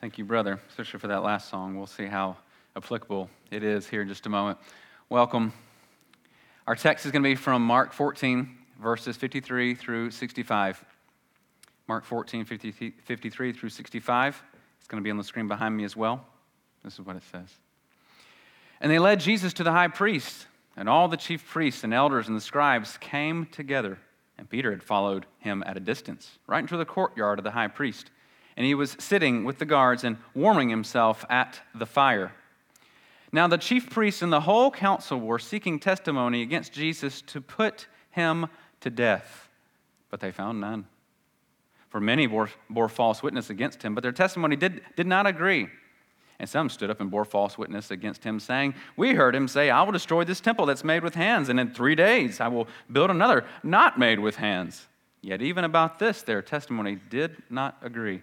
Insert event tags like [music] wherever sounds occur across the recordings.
Thank you, brother, especially for that last song. We'll see how applicable it is here in just a moment. Welcome. Our text is going to be from Mark 14, verses 53 through 65. Mark 14, 50, 53 through 65. It's going to be on the screen behind me as well. This is what it says. And they led Jesus to the high priest, and all the chief priests and elders and the scribes came together. And Peter had followed him at a distance, right into the courtyard of the high priest and he was sitting with the guards and warming himself at the fire. Now, the chief priests and the whole council were seeking testimony against Jesus to put him to death, but they found none. For many bore, bore false witness against him, but their testimony did, did not agree. And some stood up and bore false witness against him, saying, We heard him say, I will destroy this temple that's made with hands, and in three days I will build another not made with hands. Yet even about this, their testimony did not agree.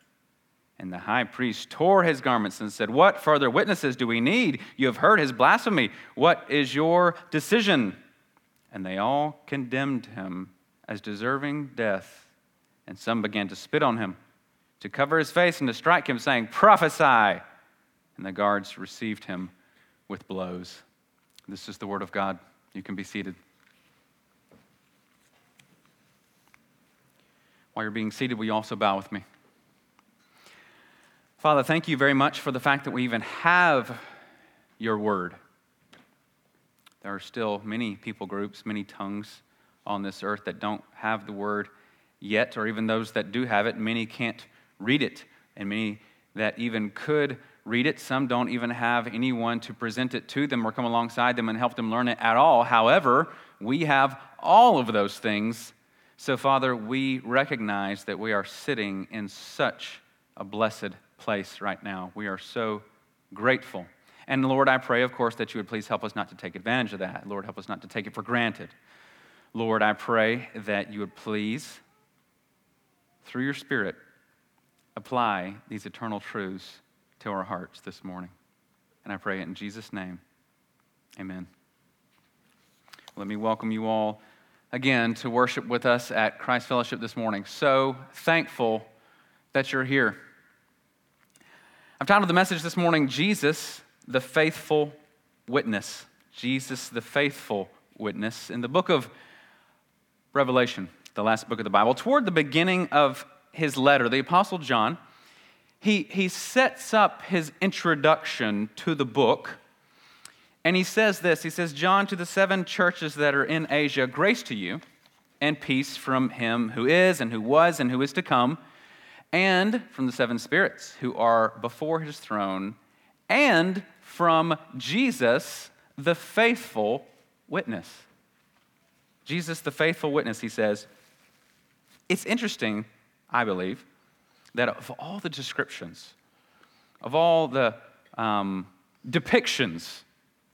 And the high priest tore his garments and said, What further witnesses do we need? You have heard his blasphemy. What is your decision? And they all condemned him as deserving death. And some began to spit on him, to cover his face, and to strike him, saying, Prophesy. And the guards received him with blows. This is the word of God. You can be seated. While you're being seated, will you also bow with me? Father, thank you very much for the fact that we even have your word. There are still many people groups, many tongues on this earth that don't have the word yet, or even those that do have it, many can't read it, and many that even could read it. Some don't even have anyone to present it to them or come alongside them and help them learn it at all. However, we have all of those things. So, Father, we recognize that we are sitting in such a blessed place right now. We are so grateful. And Lord, I pray, of course, that you would please help us not to take advantage of that. Lord, help us not to take it for granted. Lord, I pray that you would please, through your Spirit, apply these eternal truths to our hearts this morning. And I pray it in Jesus' name. Amen. Let me welcome you all again to worship with us at Christ Fellowship this morning. So thankful that you're here. I've titled the message this morning, Jesus, the Faithful Witness. Jesus, the Faithful Witness. In the book of Revelation, the last book of the Bible, toward the beginning of his letter, the Apostle John, he, he sets up his introduction to the book. And he says this He says, John, to the seven churches that are in Asia, grace to you and peace from him who is, and who was, and who is to come and from the seven spirits who are before his throne, and from Jesus, the faithful witness. Jesus, the faithful witness, he says, it's interesting, I believe, that of all the descriptions, of all the um, depictions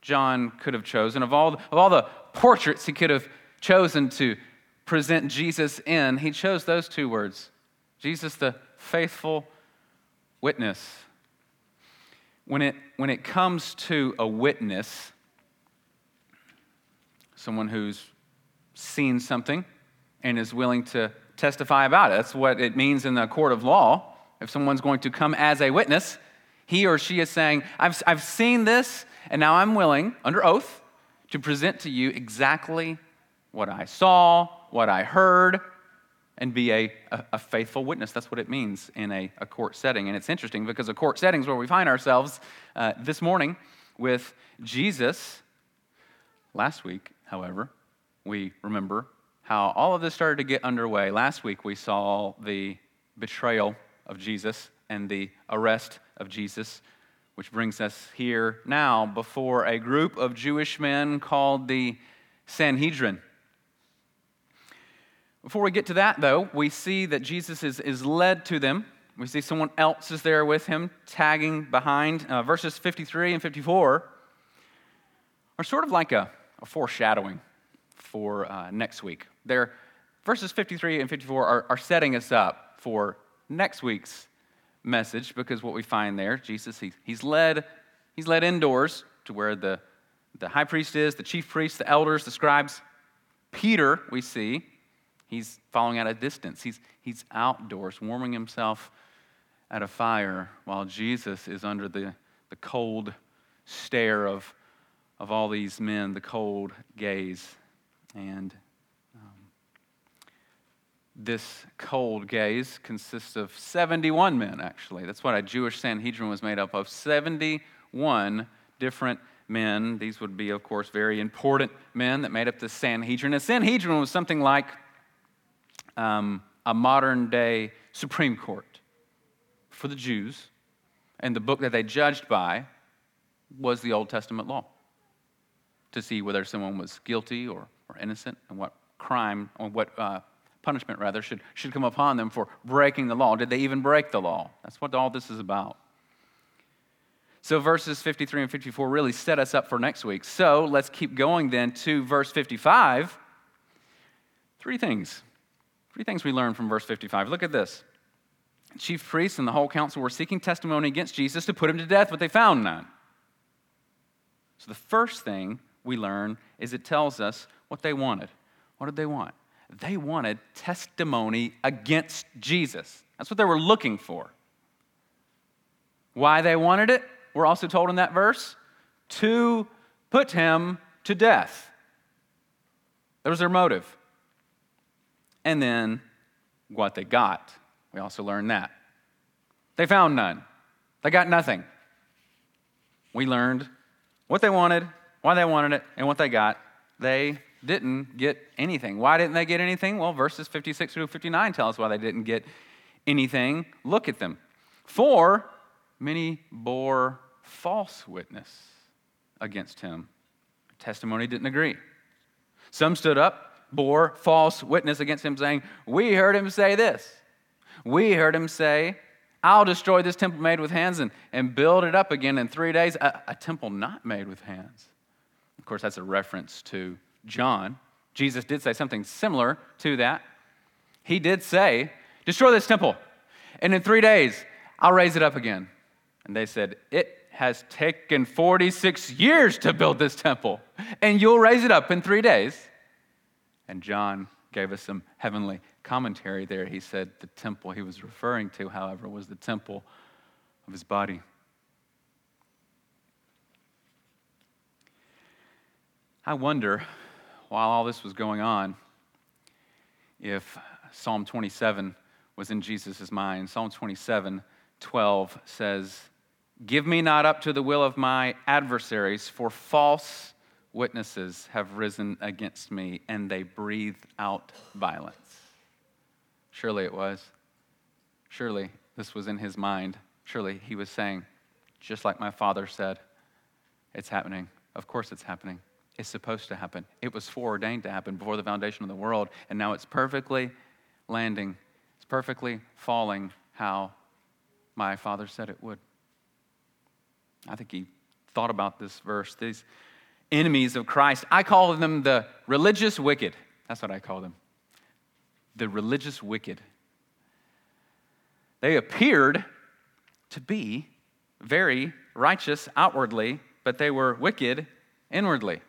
John could have chosen, of all, of all the portraits he could have chosen to present Jesus in, he chose those two words Jesus, the faithful witness. When it, when it comes to a witness, someone who's seen something and is willing to testify about it, that's what it means in the court of law. If someone's going to come as a witness, he or she is saying, I've, I've seen this, and now I'm willing, under oath, to present to you exactly what I saw, what I heard, and be a, a, a, faithful witness. That's what it means in a, a, court setting. And it's interesting because a court setting is where we find ourselves uh, this morning with Jesus. Last week, however, we remember how all of this started to get underway. Last week, we saw the betrayal of Jesus and the arrest of Jesus, which brings us here now before a group of Jewish men called the Sanhedrin. Before we get to that, though, we see that Jesus is, is led to them. We see someone else is there with him, tagging behind. Uh, verses 53 and 54 are sort of like a, a foreshadowing for uh, next week. They're, verses 53 and 54 are, are setting us up for next week's message because what we find there, Jesus, he, he's, led, he's led indoors to where the, the high priest is, the chief priests, the elders, the scribes. Peter, we see, he's following at a distance. He's, he's outdoors, warming himself at a fire while Jesus is under the, the cold stare of, of all these men, the cold gaze. And um, this cold gaze consists of 71 men, actually. That's what a Jewish Sanhedrin was made up of 71 different men. These would be, of course, very important men that made up the Sanhedrin. A Sanhedrin was something like um, a modern day Supreme Court for the Jews, and the book that they judged by was the Old Testament law to see whether someone was guilty or, or innocent and what crime or what. Uh, punishment rather, should, should come upon them for breaking the law. Did they even break the law? That's what all this is about. So, verses 53 and 54 really set us up for next week. So, let's keep going then to verse 55. Three things. Three things we learn from verse 55. Look at this. chief priests and the whole council were seeking testimony against Jesus to put him to death, but they found none. So, the first thing we learn is it tells us what they wanted. What did they want? They wanted testimony against Jesus. That's what they were looking for. Why they wanted it, we're also told in that verse to put him to death. That was their motive. And then what they got, we also learned that. They found none, they got nothing. We learned what they wanted, why they wanted it, and what they got. They didn't get anything. Why didn't they get anything? Well, verses 56 through 59 tell us why they didn't get anything. Look at them. For many bore false witness against him. Testimony didn't agree. Some stood up, bore false witness against him, saying, We heard him say this. We heard him say, I'll destroy this temple made with hands and, and build it up again in three days. A, a temple not made with hands. Of course, that's a reference to John, Jesus did say something similar to that. He did say, Destroy this temple, and in three days I'll raise it up again. And they said, It has taken 46 years to build this temple, and you'll raise it up in three days. And John gave us some heavenly commentary there. He said the temple he was referring to, however, was the temple of his body. I wonder while all this was going on, if Psalm 27 was in Jesus' mind. Psalm 27, 12 says, Give me not up to the will of my adversaries, for false witnesses have risen against me, and they breathe out violence. Surely it was. Surely this was in his mind. Surely he was saying, just like my father said, it's happening. Of course it's happening It's supposed to happen. It was foreordained to happen before the foundation of the world, and now it's perfectly landing. It's perfectly falling how my father said it would. I think he thought about this verse. These enemies of Christ, I call them the religious wicked. That's what I call them. The religious wicked. They appeared to be very righteous outwardly, but they were wicked inwardly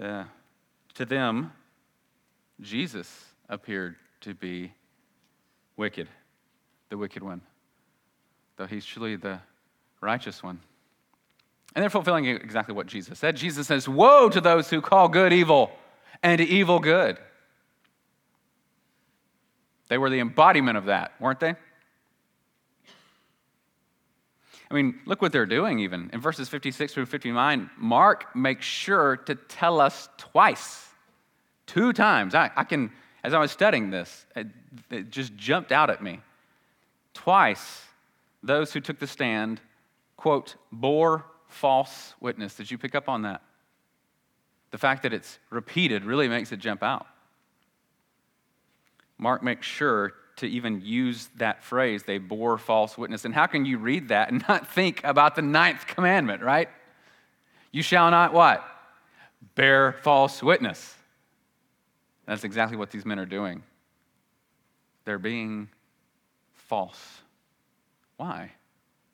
uh, to them, Jesus appeared to be wicked, the wicked one, though he's truly the righteous one. And they're fulfilling exactly what Jesus said. Jesus says, Woe to those who call good evil and evil good. They were the embodiment of that, weren't they? I mean, look what they're doing even. In verses 56 through 59, Mark makes sure to tell us twice, two times. I, I can, as I was studying this, it, it just jumped out at me. Twice, those who took the stand, quote, bore false witness. Did you pick up on that? The fact that it's repeated really makes it jump out. Mark makes sure to even use that phrase, they bore false witness. And how can you read that and [laughs] not think about the ninth commandment, right? You shall not what? Bear false witness. That's exactly what these men are doing. They're being false. Why?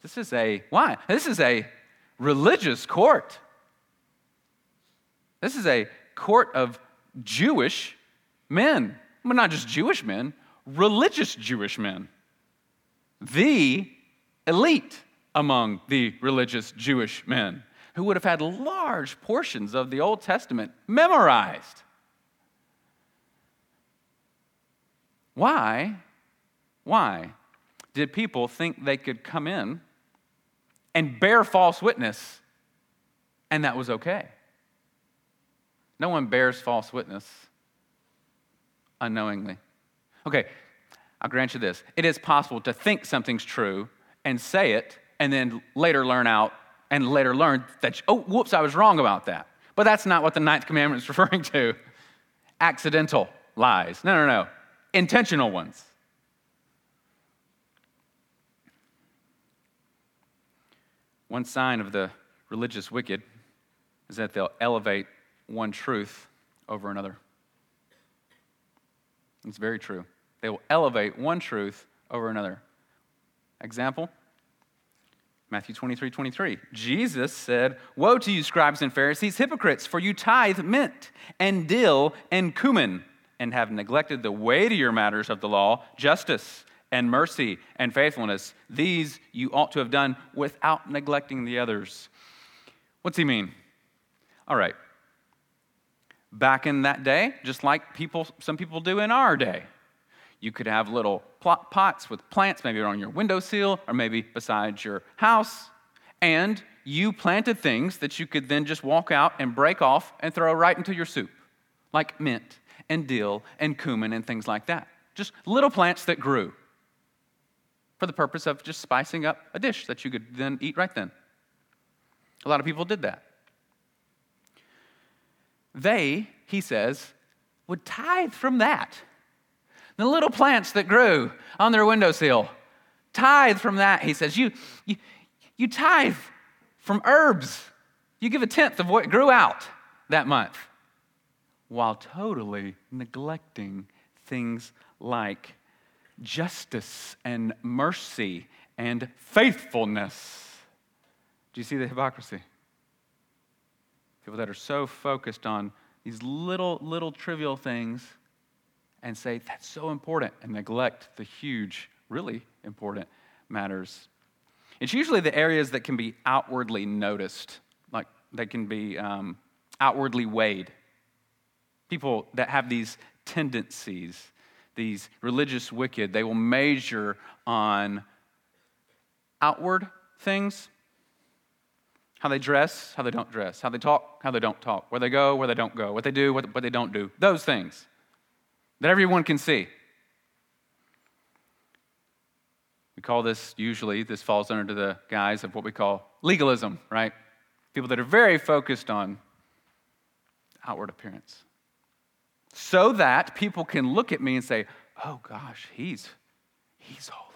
This is a why? This is a religious court. This is a court of Jewish men. Well, not just Jewish men, religious Jewish men. The elite among the religious Jewish men who would have had large portions of the Old Testament memorized. Why? Why did people think they could come in and bear false witness and that was okay? No one bears false witness unknowingly. Okay, I'll grant you this. It is possible to think something's true and say it and then later learn out and later learn that, oh, whoops, I was wrong about that. But that's not what the ninth commandment is [laughs] referring to. Accidental lies. No, no, no. Intentional ones. One sign of the religious wicked is that they'll elevate one truth over another. It's very true. They will elevate one truth over another. Example Matthew 23 23. Jesus said, Woe to you, scribes and Pharisees, hypocrites, for you tithe mint and dill and cumin, and have neglected the weightier matters of the law, justice and mercy and faithfulness. These you ought to have done without neglecting the others. What's he mean? All right. Back in that day, just like people, some people do in our day, you could have little pots with plants, maybe on your windowsill or maybe beside your house. And you planted things that you could then just walk out and break off and throw right into your soup, like mint and dill and cumin and things like that. Just little plants that grew for the purpose of just spicing up a dish that you could then eat right then. A lot of people did that. They, he says, would tithe from that. The little plants that grew on their windowsill, tithe from that, he says. You, you, you tithe from herbs. You give a tenth of what grew out that month while totally neglecting things like justice and mercy and faithfulness. Do you see the hypocrisy? People that are so focused on these little, little trivial things and say, that's so important, and neglect the huge, really important matters. It's usually the areas that can be outwardly noticed, like they can be um, outwardly weighed. People that have these tendencies these religious wicked, they will measure on outward things how they dress, how they don't dress, how they talk, how they don't talk, where they go, where they don't go, what they do, what, they don't do. Those things that everyone can see. We call this usually, this falls under the guise of what we call legalism, right? People that are very focused on outward appearance so that people can look at me and say, oh gosh, he's, he's holy.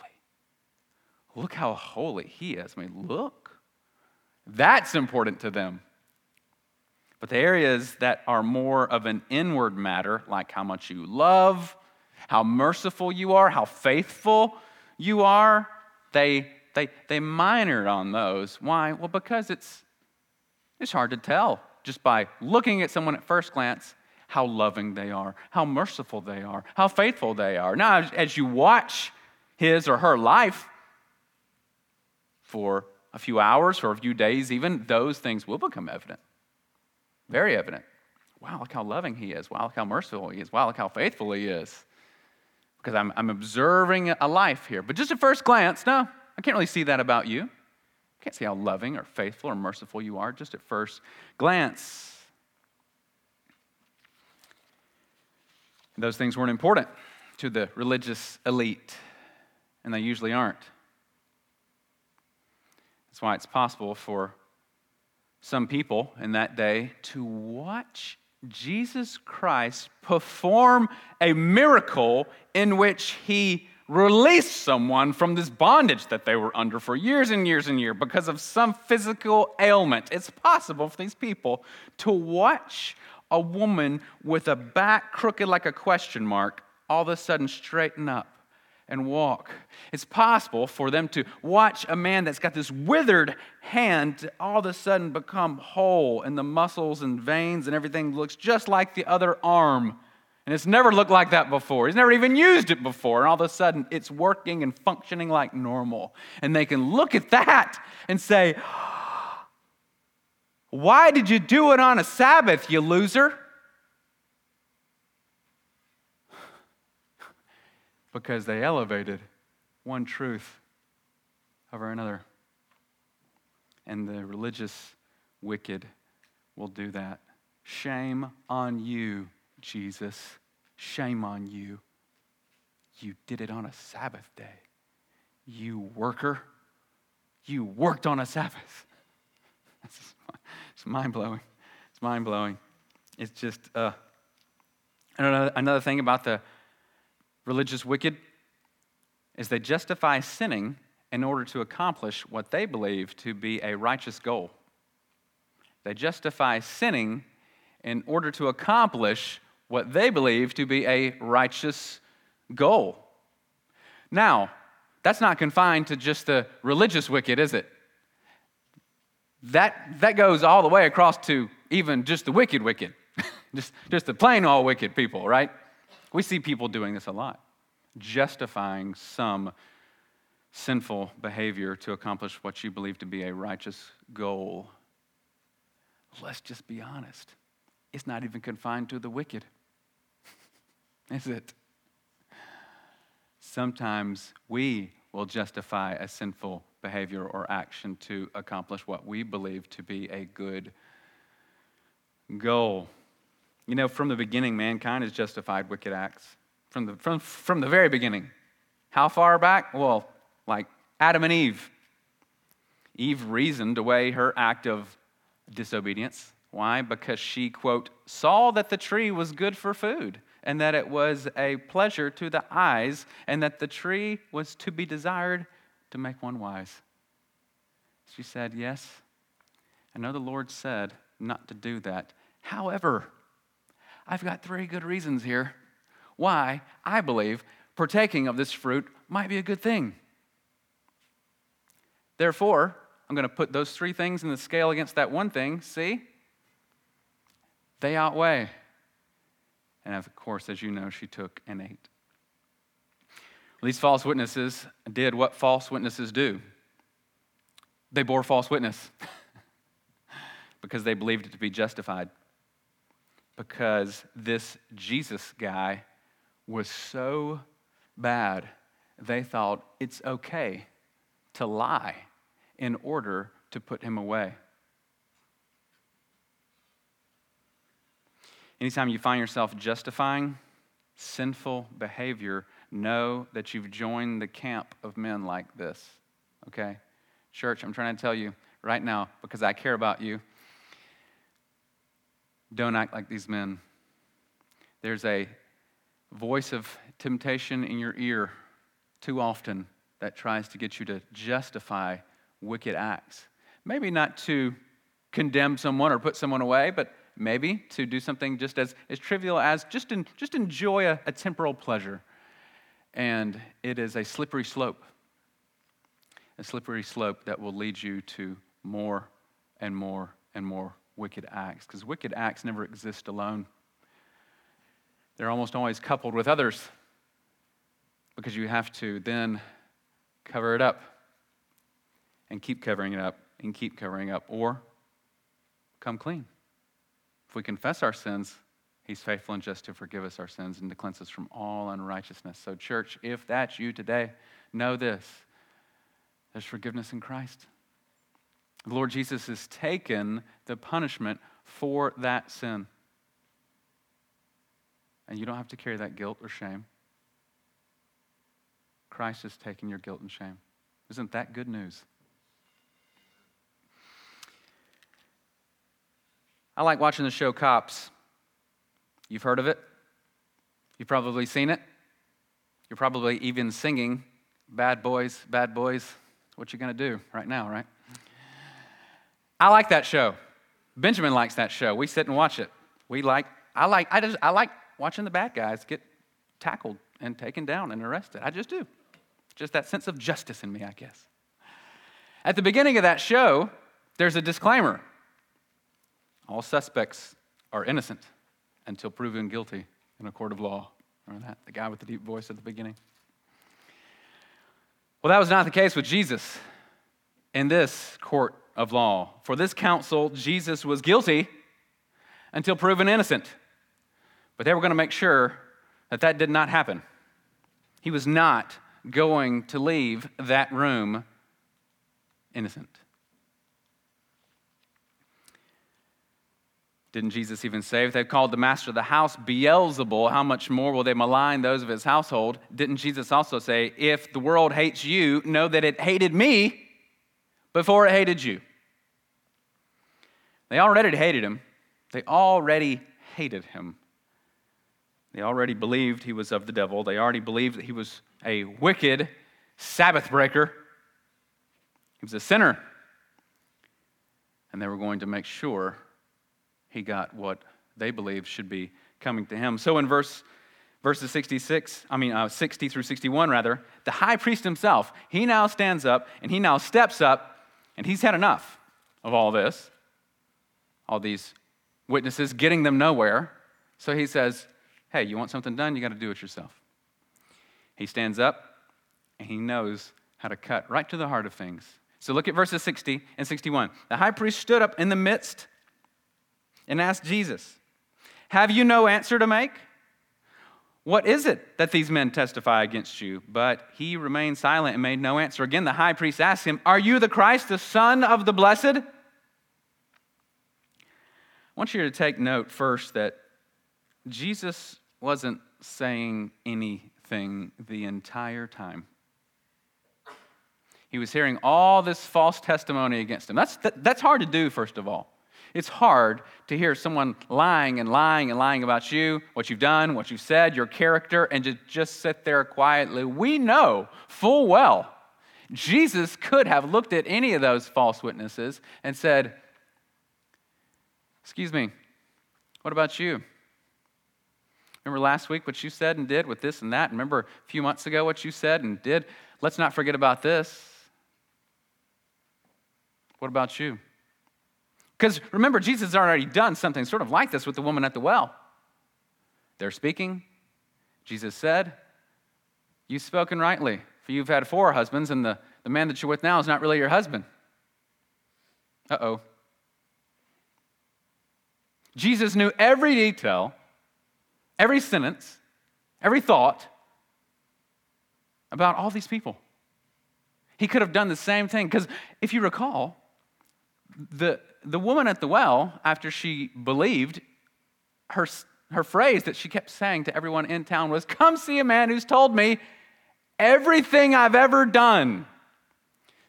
Look how holy he is. I mean, look. That's important to them. But the areas that are more of an inward matter, like how much you love, how merciful you are, how faithful you are, they, they, they minored on those. Why? Well, because it's, it's hard to tell just by looking at someone at first glance how loving they are, how merciful they are, how faithful they are. Now, as you watch his or her life for a few hours, for a few days, even, those things will become evident. Very evident. Wow, look how loving he is. Wow, look how merciful he is. Wow, look how faithful he is. Because I'm, I'm observing a life here. But just at first glance, no, I can't really see that about you. I can't see how loving or faithful or merciful you are just at first glance. Those things weren't important to the religious elite, and they usually aren't. That's why it's possible for some people in that day to watch Jesus Christ perform a miracle in which he released someone from this bondage that they were under for years and years and years because of some physical ailment. It's possible for these people to watch a woman with a back crooked like a question mark all of a sudden straighten up and walk. It's possible for them to watch a man that's got this withered hand all of a sudden become whole, and the muscles and veins and everything looks just like the other arm. And it's never looked like that before. He's never even used it before. And all of a sudden, it's working and functioning like normal. And they can look at that and say, Why did you do it on a Sabbath, you loser? [sighs] because they elevated one truth over another. And the religious wicked will do that. Shame on you, Jesus. Shame on you. You did it on a Sabbath day. You worker. You worked on a Sabbath. [laughs] It's mind blowing. It's mind blowing. It's just uh, another, another thing about the religious wicked is they justify sinning in order to accomplish what they believe to be a righteous goal. They justify sinning in order to accomplish what they believe to be a righteous goal. Now, that's not confined to just the religious wicked, is it? That, that goes all the way across to even just the wicked wicked, [laughs] just, just the plain all wicked people, right? We see people doing this a lot, justifying some sinful behavior to accomplish what you believe to be a righteous goal. Let's just be honest. It's not even confined to the wicked, [laughs] is it? Sometimes we will justify a sinful behavior or action to accomplish what we believe to be a good goal. You know, from the beginning, mankind has justified wicked acts. From the, from, from the very beginning. How far back? Well, like Adam and Eve. Eve reasoned away her act of disobedience. Why? Because she, quote, saw that the tree was good for food and that it was a pleasure to the eyes and that the tree was to be desired to make one wise. She said, Yes, I know the Lord said not to do that. However, I've got three good reasons here why I believe partaking of this fruit might be a good thing. Therefore, I'm going to put those three things in the scale against that one thing. See? They outweigh. And of course, as you know, she took and ate. These false witnesses did what false witnesses do they bore false witness [laughs] because they believed it to be justified because this Jesus guy was so bad, they thought it's okay to lie in order to put him away. Anytime you find yourself justifying sinful behavior, know that you've joined the camp of men like this. Okay? Church, I'm trying to tell you right now because I care about you don't act like these men. There's a voice of temptation in your ear too often that tries to get you to justify wicked acts. Maybe not to condemn someone or put someone away, but maybe to do something just as, as trivial as just, in, just enjoy a, a temporal pleasure. And it is a slippery slope, a slippery slope that will lead you to more and more and more wicked acts, because wicked acts never exist alone. They're almost always coupled with others, because you have to then cover it up and keep covering it up and keep covering up, or come clean. If we confess our sins, He's faithful and just to forgive us our sins and to cleanse us from all unrighteousness. So, church, if that's you today, know this there's forgiveness in Christ. The Lord Jesus has taken the punishment for that sin. And you don't have to carry that guilt or shame. Christ has taken your guilt and shame. Isn't that good news? I like watching the show Cops. You've heard of it? You've probably seen it. You're probably even singing, Bad Boys, Bad Boys. What you gonna do right now, right? I like that show. Benjamin likes that show. We sit and watch it. We like, I like, I just, I like watching the bad guys get tackled and taken down and arrested. I just do. Just that sense of justice in me, I guess. At the beginning of that show, there's a disclaimer all suspects are innocent until proven guilty in a court of law. Remember that? The guy with the deep voice at the beginning. Well, that was not the case with Jesus in this court of law. For this council, Jesus was guilty until proven innocent. But they were going to make sure that that did not happen. He was not going to leave that room innocent. Didn't Jesus even say, if they called the master of the house Beelzebul, how much more will they malign those of his household? Didn't Jesus also say, if the world hates you, know that it hated me before it hated you? They already hated him. They already hated him. They already believed he was of the devil. They already believed that he was a wicked Sabbath breaker. He was a sinner. And they were going to make sure he got what they believed should be coming to him. So in verse verses 66, I mean uh, 60 through 61 rather, the high priest himself, he now stands up and he now steps up and he's had enough of all this. All these witnesses getting them nowhere. So he says, "Hey, you want something done? You got to do it yourself." He stands up and he knows how to cut right to the heart of things. So look at verses 60 and 61. The high priest stood up in the midst and asked Jesus, Have you no answer to make? What is it that these men testify against you? But he remained silent and made no answer. Again, the high priest asked him, Are you the Christ, the Son of the Blessed? I want you to take note first that Jesus wasn't saying anything the entire time. He was hearing all this false testimony against him. That's, that, that's hard to do, first of all. It's hard to hear someone lying and lying and lying about you, what you've done, what you've said, your character, and to just sit there quietly. We know full well Jesus could have looked at any of those false witnesses and said, Excuse me, what about you? Remember last week what you said and did with this and that? Remember a few months ago what you said and did? Let's not forget about this. What about you? Because remember, Jesus has already done something sort of like this with the woman at the well. They're speaking. Jesus said, You've spoken rightly, for you've had four husbands, and the, the man that you're with now is not really your husband. Uh oh. Jesus knew every detail, every sentence, every thought about all these people. He could have done the same thing, because if you recall, the, the woman at the well, after she believed, her, her phrase that she kept saying to everyone in town was, Come see a man who's told me everything I've ever done.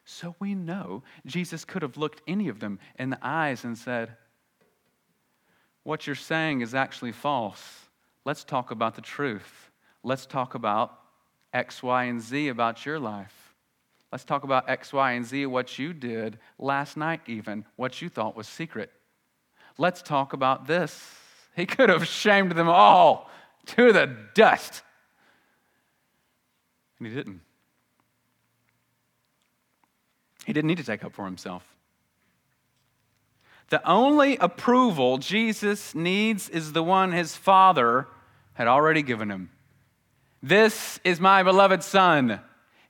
So we know Jesus could have looked any of them in the eyes and said, What you're saying is actually false. Let's talk about the truth. Let's talk about X, Y, and Z about your life. Let's talk about X, Y, and Z, what you did last night, even, what you thought was secret. Let's talk about this. He could have shamed them all to the dust. And he didn't. He didn't need to take up for himself. The only approval Jesus needs is the one his father had already given him. This is my beloved son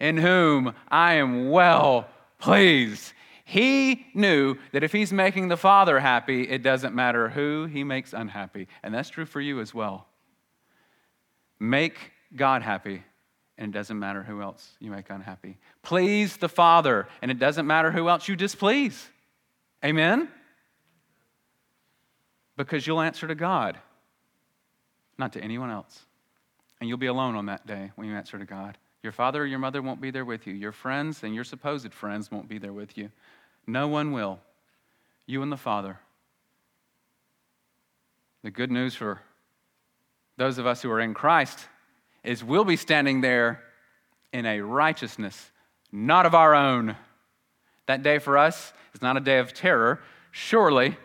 in whom I am well pleased. He knew that if he's making the Father happy, it doesn't matter who he makes unhappy. And that's true for you as well. Make God happy, and it doesn't matter who else you make unhappy. Please the Father, and it doesn't matter who else you displease. Amen? Because you'll answer to God, not to anyone else. And you'll be alone on that day when you answer to God. Your father or your mother won't be there with you. Your friends and your supposed friends won't be there with you. No one will. You and the Father. The good news for those of us who are in Christ is we'll be standing there in a righteousness not of our own. That day for us is not a day of terror, surely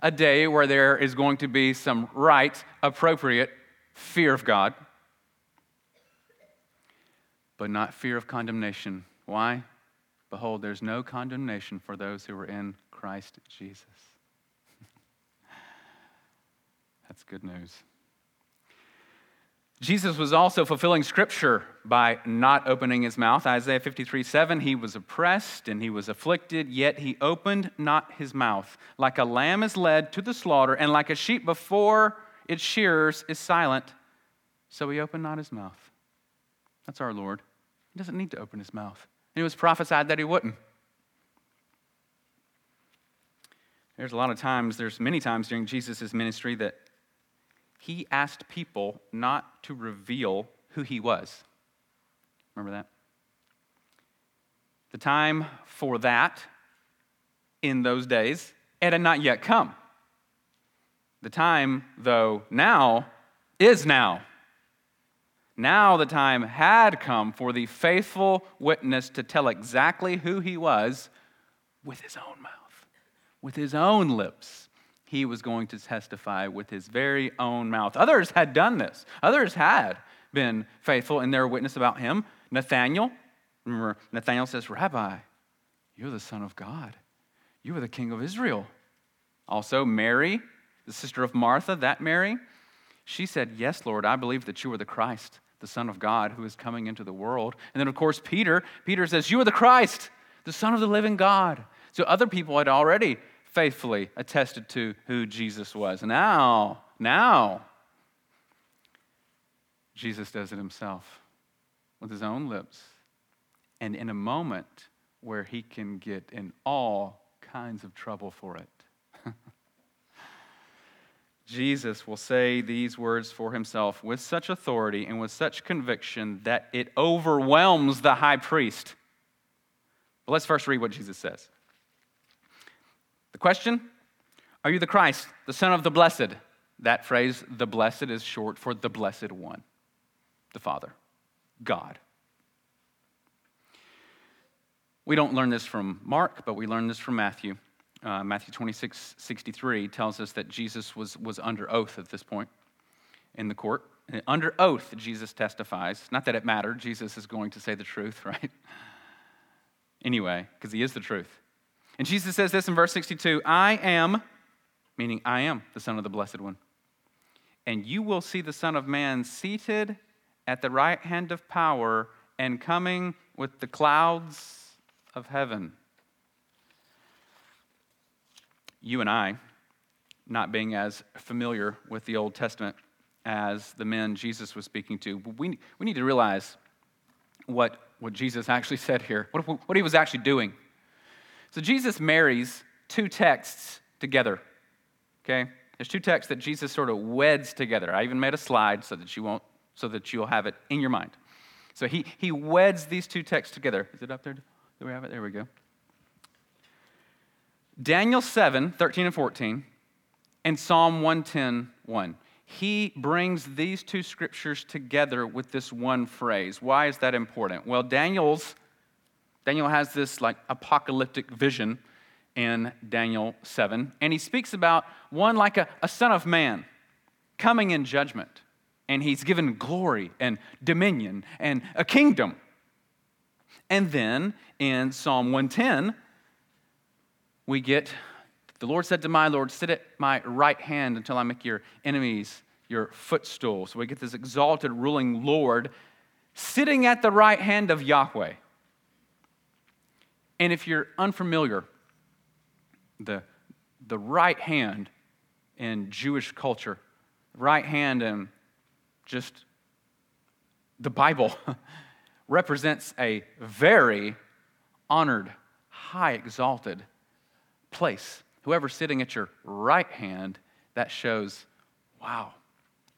a day where there is going to be some right, appropriate fear of God, but not fear of condemnation. Why? Behold, there's no condemnation for those who are in Christ Jesus. [laughs] That's good news. Jesus was also fulfilling scripture by not opening his mouth. Isaiah 53 7, he was oppressed and he was afflicted, yet he opened not his mouth. Like a lamb is led to the slaughter, and like a sheep before its shearers is silent, so he opened not his mouth. That's our Lord. He doesn't need to open his mouth. And it was prophesied that he wouldn't. There's a lot of times, there's many times during Jesus' ministry that he asked people not to reveal who he was. Remember that? The time for that in those days, it had not yet come. The time, though, now is now. Now the time had come for the faithful witness to tell exactly who he was with his own mouth, with his own lips he was going to testify with his very own mouth. Others had done this, others had been faithful in their witness about him. Nathanael, remember, Nathanael says, Rabbi, you're the Son of God, you are the King of Israel. Also, Mary, the sister of Martha, that Mary, she said, Yes, Lord, I believe that you are the Christ, the Son of God, who is coming into the world. And then, of course, Peter, Peter says, You are the Christ, the Son of the living God. So other people had already faithfully attested to who Jesus was. Now, now, Jesus does it himself with his own lips. And in a moment where he can get in all kinds of trouble for it. [laughs] Jesus will say these words for himself with such authority and with such conviction that it overwhelms the high priest. But let's first read what Jesus says. The question Are you the Christ, the Son of the Blessed? That phrase, the blessed, is short for the Blessed One, the Father, God. We don't learn this from Mark, but we learn this from Matthew. Uh, Matthew 26, 63 tells us that Jesus was, was under oath at this point in the court. And under oath, Jesus testifies. Not that it mattered, Jesus is going to say the truth, [laughs] right? Anyway, because he is the truth. And Jesus says this in verse 62 I am, meaning I am the Son of the Blessed One. And you will see the Son of Man seated at the right hand of power and coming with the clouds of heaven. You and I, not being as familiar with the Old Testament as the men Jesus was speaking to, we, we need to realize what, what Jesus actually said here, what, what he was actually doing. So Jesus marries two texts together. Okay? There's two texts that Jesus sort of weds together. I even made a slide so that you won't, so that you'll have it in your mind. So he, he weds these two texts together. Is it up there? Do we have it? There we go. Daniel 7, 13 and 14, and Psalm 110, 1. He brings these two scriptures together with this one phrase. Why is that important? Well, Daniel's Daniel has this like apocalyptic vision in Daniel 7, and he speaks about one like a, a son of man coming in judgment, and he's given glory and dominion and a kingdom. And then in Psalm 110, we get the Lord said to my Lord, Sit at my right hand until I make your enemies your footstool. So we get this exalted ruling Lord sitting at the right hand of Yahweh. And if you're unfamiliar, the, the right hand in Jewish culture, right hand in just the Bible, [laughs] represents a very honored, high exalted place. Whoever's sitting at your right hand, that shows, wow,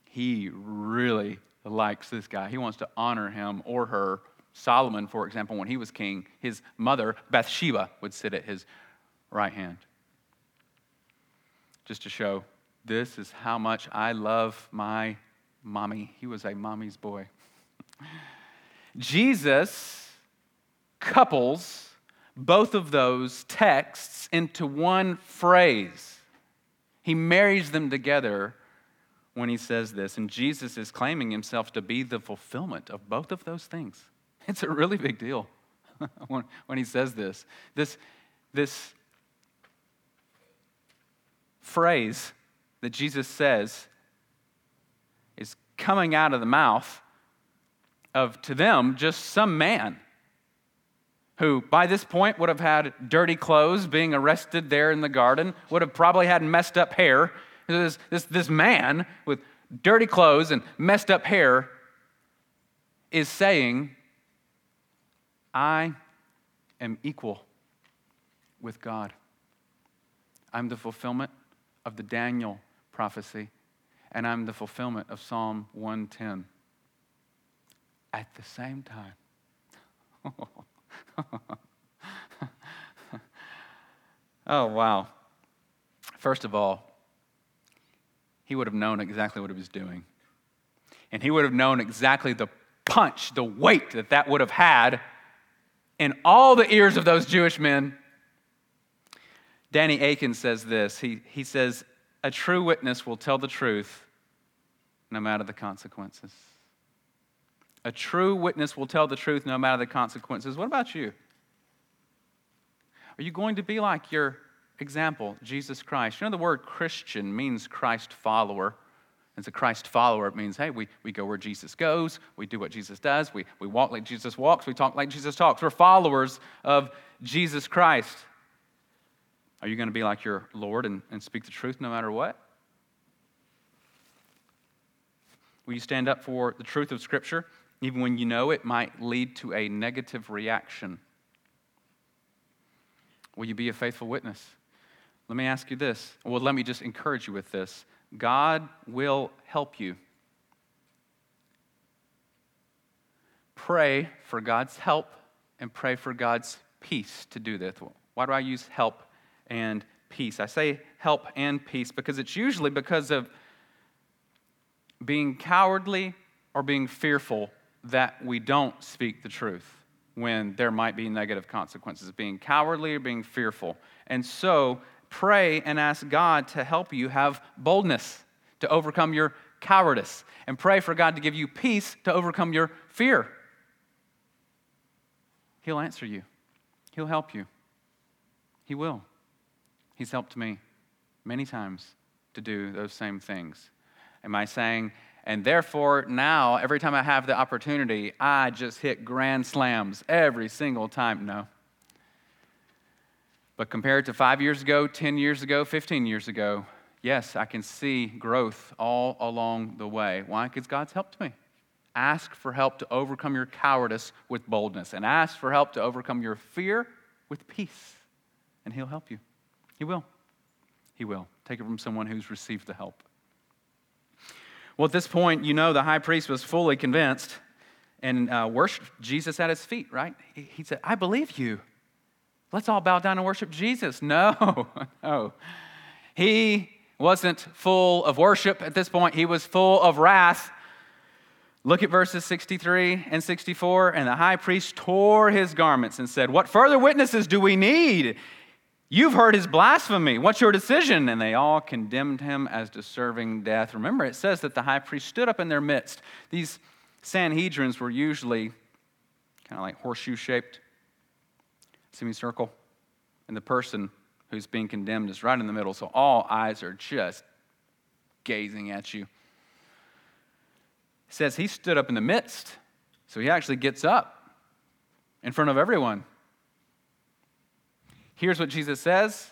he really likes this guy. He wants to honor him or her Solomon, for example, when he was king, his mother, Bathsheba, would sit at his right hand. Just to show this is how much I love my mommy. He was a mommy's boy. [laughs] Jesus couples both of those texts into one phrase. He marries them together when he says this, and Jesus is claiming himself to be the fulfillment of both of those things. [laughs] It's a really big deal [laughs] when, he says this. This, this phrase that Jesus says is coming out of the mouth of, to them, just some man who by this point would have had dirty clothes, being arrested there in the garden, would have probably had messed up hair. This, this, this man with dirty clothes and messed up hair is saying, I am equal with God. I'm the fulfillment of the Daniel prophecy, and I'm the fulfillment of Psalm 110 at the same time. [laughs] [laughs] oh, wow. First of all, he would have known exactly what he was doing. And he would have known exactly the punch, the weight that that would have had in all the ears of those Jewish men. Danny Akin says this he, he says, A true witness will tell the truth no matter the consequences. A true witness will tell the truth no matter the consequences. What about you? Are you going to be like your example, Jesus Christ? You know, the word Christian means Christ follower. As a Christ follower, it means, hey, we, we go where Jesus goes, we do what Jesus does, we, we walk like Jesus walks, we talk like Jesus talks. We're followers of Jesus Christ. Are you going to be like your Lord and, and speak the truth no matter what? Will you stand up for the truth of Scripture, even when you know it might lead to a negative reaction? Will you be a faithful witness? Let me ask you this. Well, let me just encourage you with this. God will help you. Pray for God's help and pray for God's peace to do this. Why do I use help and peace? I say help and peace because it's usually because of being cowardly or being fearful that we don't speak the truth when there might be negative consequences, being cowardly or being fearful. And so pray and ask God to help you have boldness to overcome your cowardice, and pray for God to give you peace to overcome your fear. He'll answer you, He'll help you. He will. He's helped me many times to do those same things. Am I saying, and therefore now, every time I have the opportunity, I just hit grand slams every single time? No. But compared to five years ago, 10 years ago, 15 years ago, yes, I can see growth all along the way. Why? Because God's helped me. Ask for help to overcome your cowardice with boldness, and ask for help to overcome your fear with peace, and He'll help you. He will. He will. Take it from someone who's received the help. Well, at this point, you know the high priest was fully convinced and uh, worshiped Jesus at his feet, right? He, he said, I believe you. Let's all bow down and worship Jesus. [laughs] No, [laughs] no. He wasn't full of worship at this point, he was full of wrath. Look at verses 63 and 64. And the high priest tore his garments and said, What further witnesses do we need? You've heard his blasphemy. What's your decision? And they all condemned him as deserving death. Remember, it says that the high priest stood up in their midst. These Sanhedrins were usually kind of like horseshoe shaped, semicircle. And the person who's being condemned is right in the middle. So all eyes are just gazing at you. It says he stood up in the midst. So he actually gets up in front of everyone Here's what Jesus says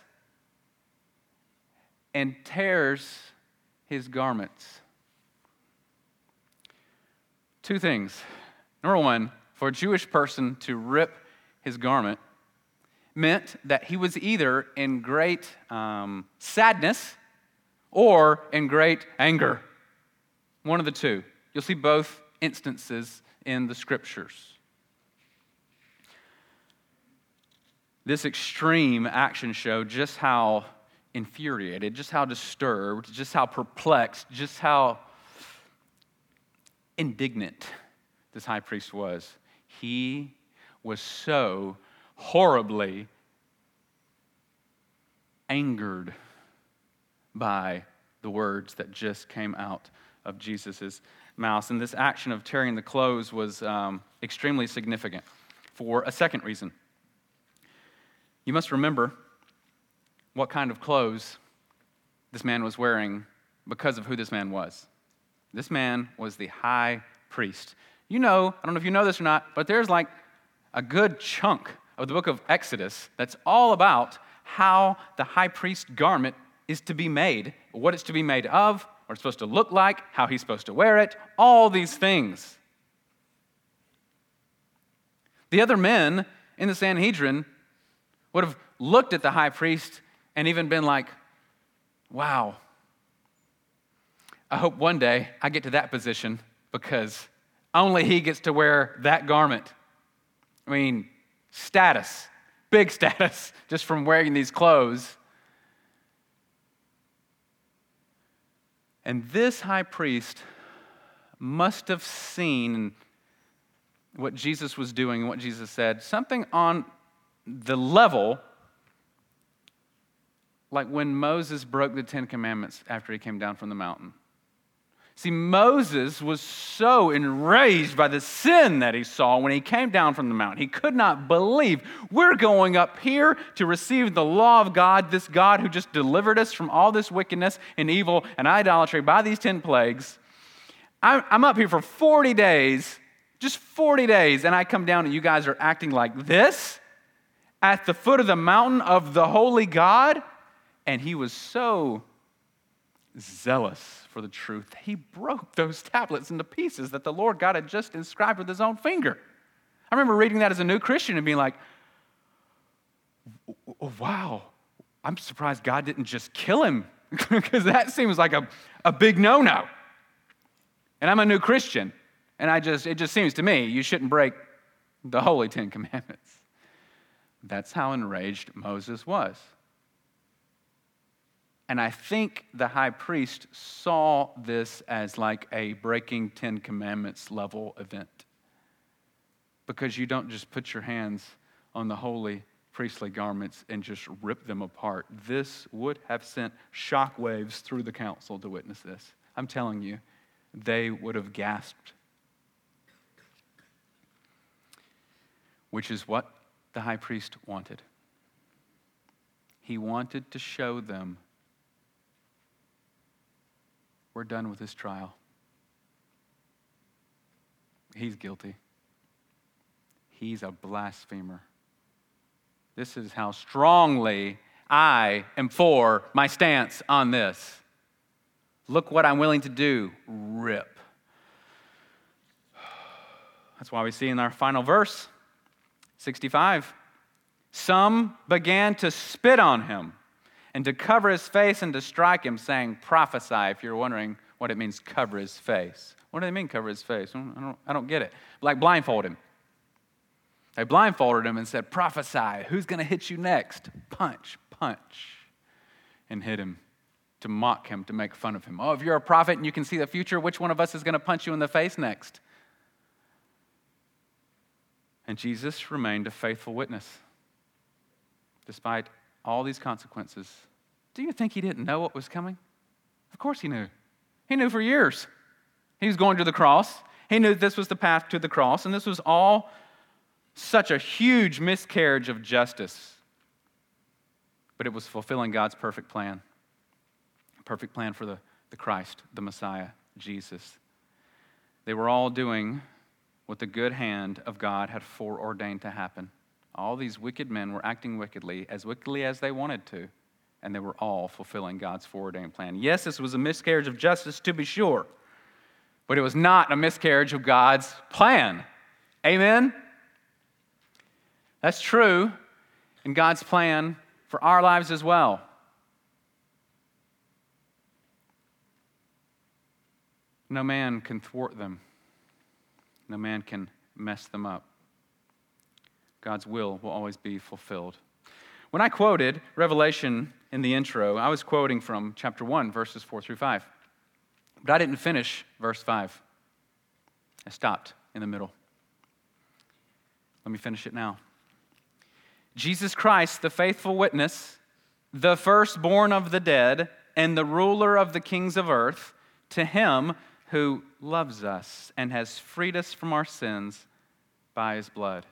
and tears his garments. Two things. Number one, for a Jewish person to rip his garment meant that he was either in great um, sadness or in great anger. One of the two. You'll see both instances in the scriptures. This extreme action showed just how infuriated, just how disturbed, just how perplexed, just how indignant this high priest was. He was so horribly angered by the words that just came out of Jesus' mouth. And this action of tearing the clothes was um, extremely significant for a second reason. You must remember what kind of clothes this man was wearing because of who this man was. This man was the high priest. You know, I don't know if you know this or not, but there's like a good chunk of the book of Exodus that's all about how the high priest garment is to be made, what it's to be made of, what it's supposed to look like, how he's supposed to wear it, all these things. The other men in the Sanhedrin would have looked at the high priest and even been like, wow, I hope one day I get to that position because only he gets to wear that garment. I mean, status, big [laughs] status, just from wearing these clothes. And this high priest must have seen what Jesus was doing and what Jesus said, something on the level like when Moses broke the Ten Commandments after he came down from the mountain. See, Moses was so enraged by the sin that he saw when he came down from the mountain. He could not believe we're going up here to receive the law of God, this God who just delivered us from all this wickedness and evil and idolatry by these 10 plagues. I'm up here for 40 days, just 40 days, and I come down and you guys are acting like this at the foot of the mountain of the holy God. And he was so zealous for the truth, he broke those tablets into pieces that the Lord God had just inscribed with his own finger. I remember reading that as a new Christian and being like, wow, I'm surprised God didn't just kill him [laughs] because that seems like a, a big no no. And I'm a new Christian, and I just, it just seems to me you shouldn't break the holy Ten Commandments. That's how enraged Moses was. And I think the high priest saw this as like a breaking Ten Commandments level event. Because you don't just put your hands on the holy priestly garments and just rip them apart. This would have sent shockwaves through the council to witness this. I'm telling you, they would have gasped. Which is what the high priest wanted. He wanted to show them we're done with this trial. He's guilty. He's a blasphemer. This is how strongly I am for my stance on this. Look what I'm willing to do. Rip. [sighs] That's why we see in our final verse, 65, some began to spit on him and to cover his face and to strike him, saying, Prophesy, if you're wondering what it means, cover his face. What do they mean, cover his face? I don't, I don't get it. Like blindfold him. They blindfolded him and said, Prophesy, who's going to hit you next? Punch, punch, and hit him to mock him, to make fun of him. Oh, if you're a prophet and you can see the future, which one of us is going to punch you in the face next? And Jesus remained a faithful witness despite all these consequences. Do you think he didn't know what was coming? Of course he knew. He knew for years. He was going to the cross. He knew this was the path to the cross, and this was all such a huge miscarriage of justice. But it was fulfilling God's perfect plan perfect plan for the, the Christ, the Messiah, Jesus. They were all doing what the good hand of God had foreordained to happen. All these wicked men were acting wickedly, as wickedly as they wanted to, and they were all fulfilling God's foreordained plan. Yes, this was a miscarriage of justice, to be sure, but it was not a miscarriage of God's plan. Amen? That's true in God's plan for our lives as well. No man can thwart them, no man can mess them up. God's will will always be fulfilled. When I quoted Revelation in the intro, I was quoting from chapter 1, verses 4 through 5. But I didn't finish verse 5. I stopped in the middle. Let me finish it now. Jesus Christ, the faithful witness, the firstborn of the dead, and the ruler of the kings of earth, to him who loves us and has freed us from our sins by his blood.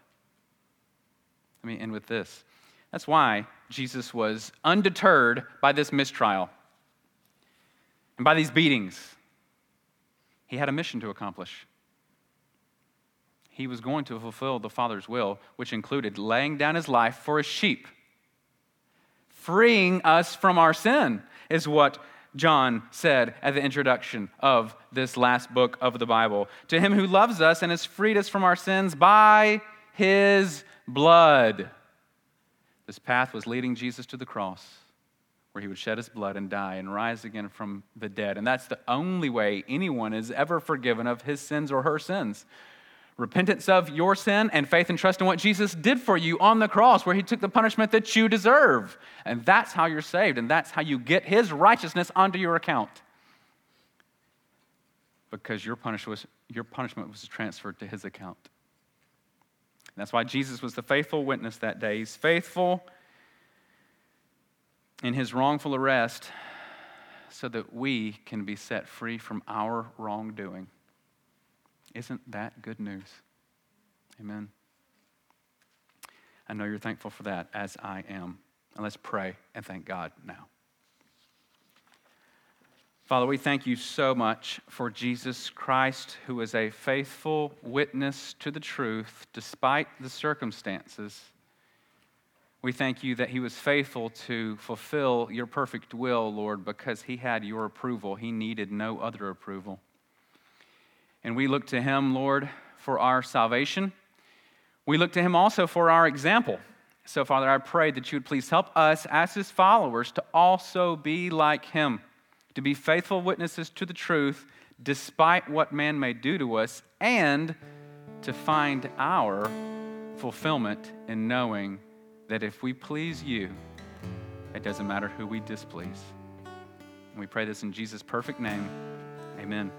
Let me end with this. That's why Jesus was undeterred by this mistrial and by these beatings. He had a mission to accomplish. He was going to fulfill the Father's will, which included laying down his life for his sheep. Freeing us from our sin is what John said at the introduction of this last book of the Bible. To him who loves us and has freed us from our sins by his blood. This path was leading Jesus to the cross, where he would shed his blood and die and rise again from the dead. And that's the only way anyone is ever forgiven of his sins or her sins repentance of your sin and faith and trust in what Jesus did for you on the cross, where he took the punishment that you deserve. And that's how you're saved, and that's how you get his righteousness onto your account. Because your punishment was, your punishment was transferred to his account. And that's why Jesus was the faithful witness that day. He's faithful in his wrongful arrest so that we can be set free from our wrongdoing. Isn't that good news? Amen. I know you're thankful for that, as I am. And let's pray and thank God now. Father, we thank you so much for Jesus Christ, who is a faithful witness to the truth despite the circumstances. We thank you that he was faithful to fulfill your perfect will, Lord, because he had your approval. He needed no other approval. And we look to him, Lord, for our salvation. We look to him also for our example. So, Father, I pray that you would please help us as his followers to also be like him, to be faithful witnesses to the truth despite what man may do to us, and to find our fulfillment in knowing that if we please you, it doesn't matter who we displease. We pray this in Jesus' perfect name. Amen.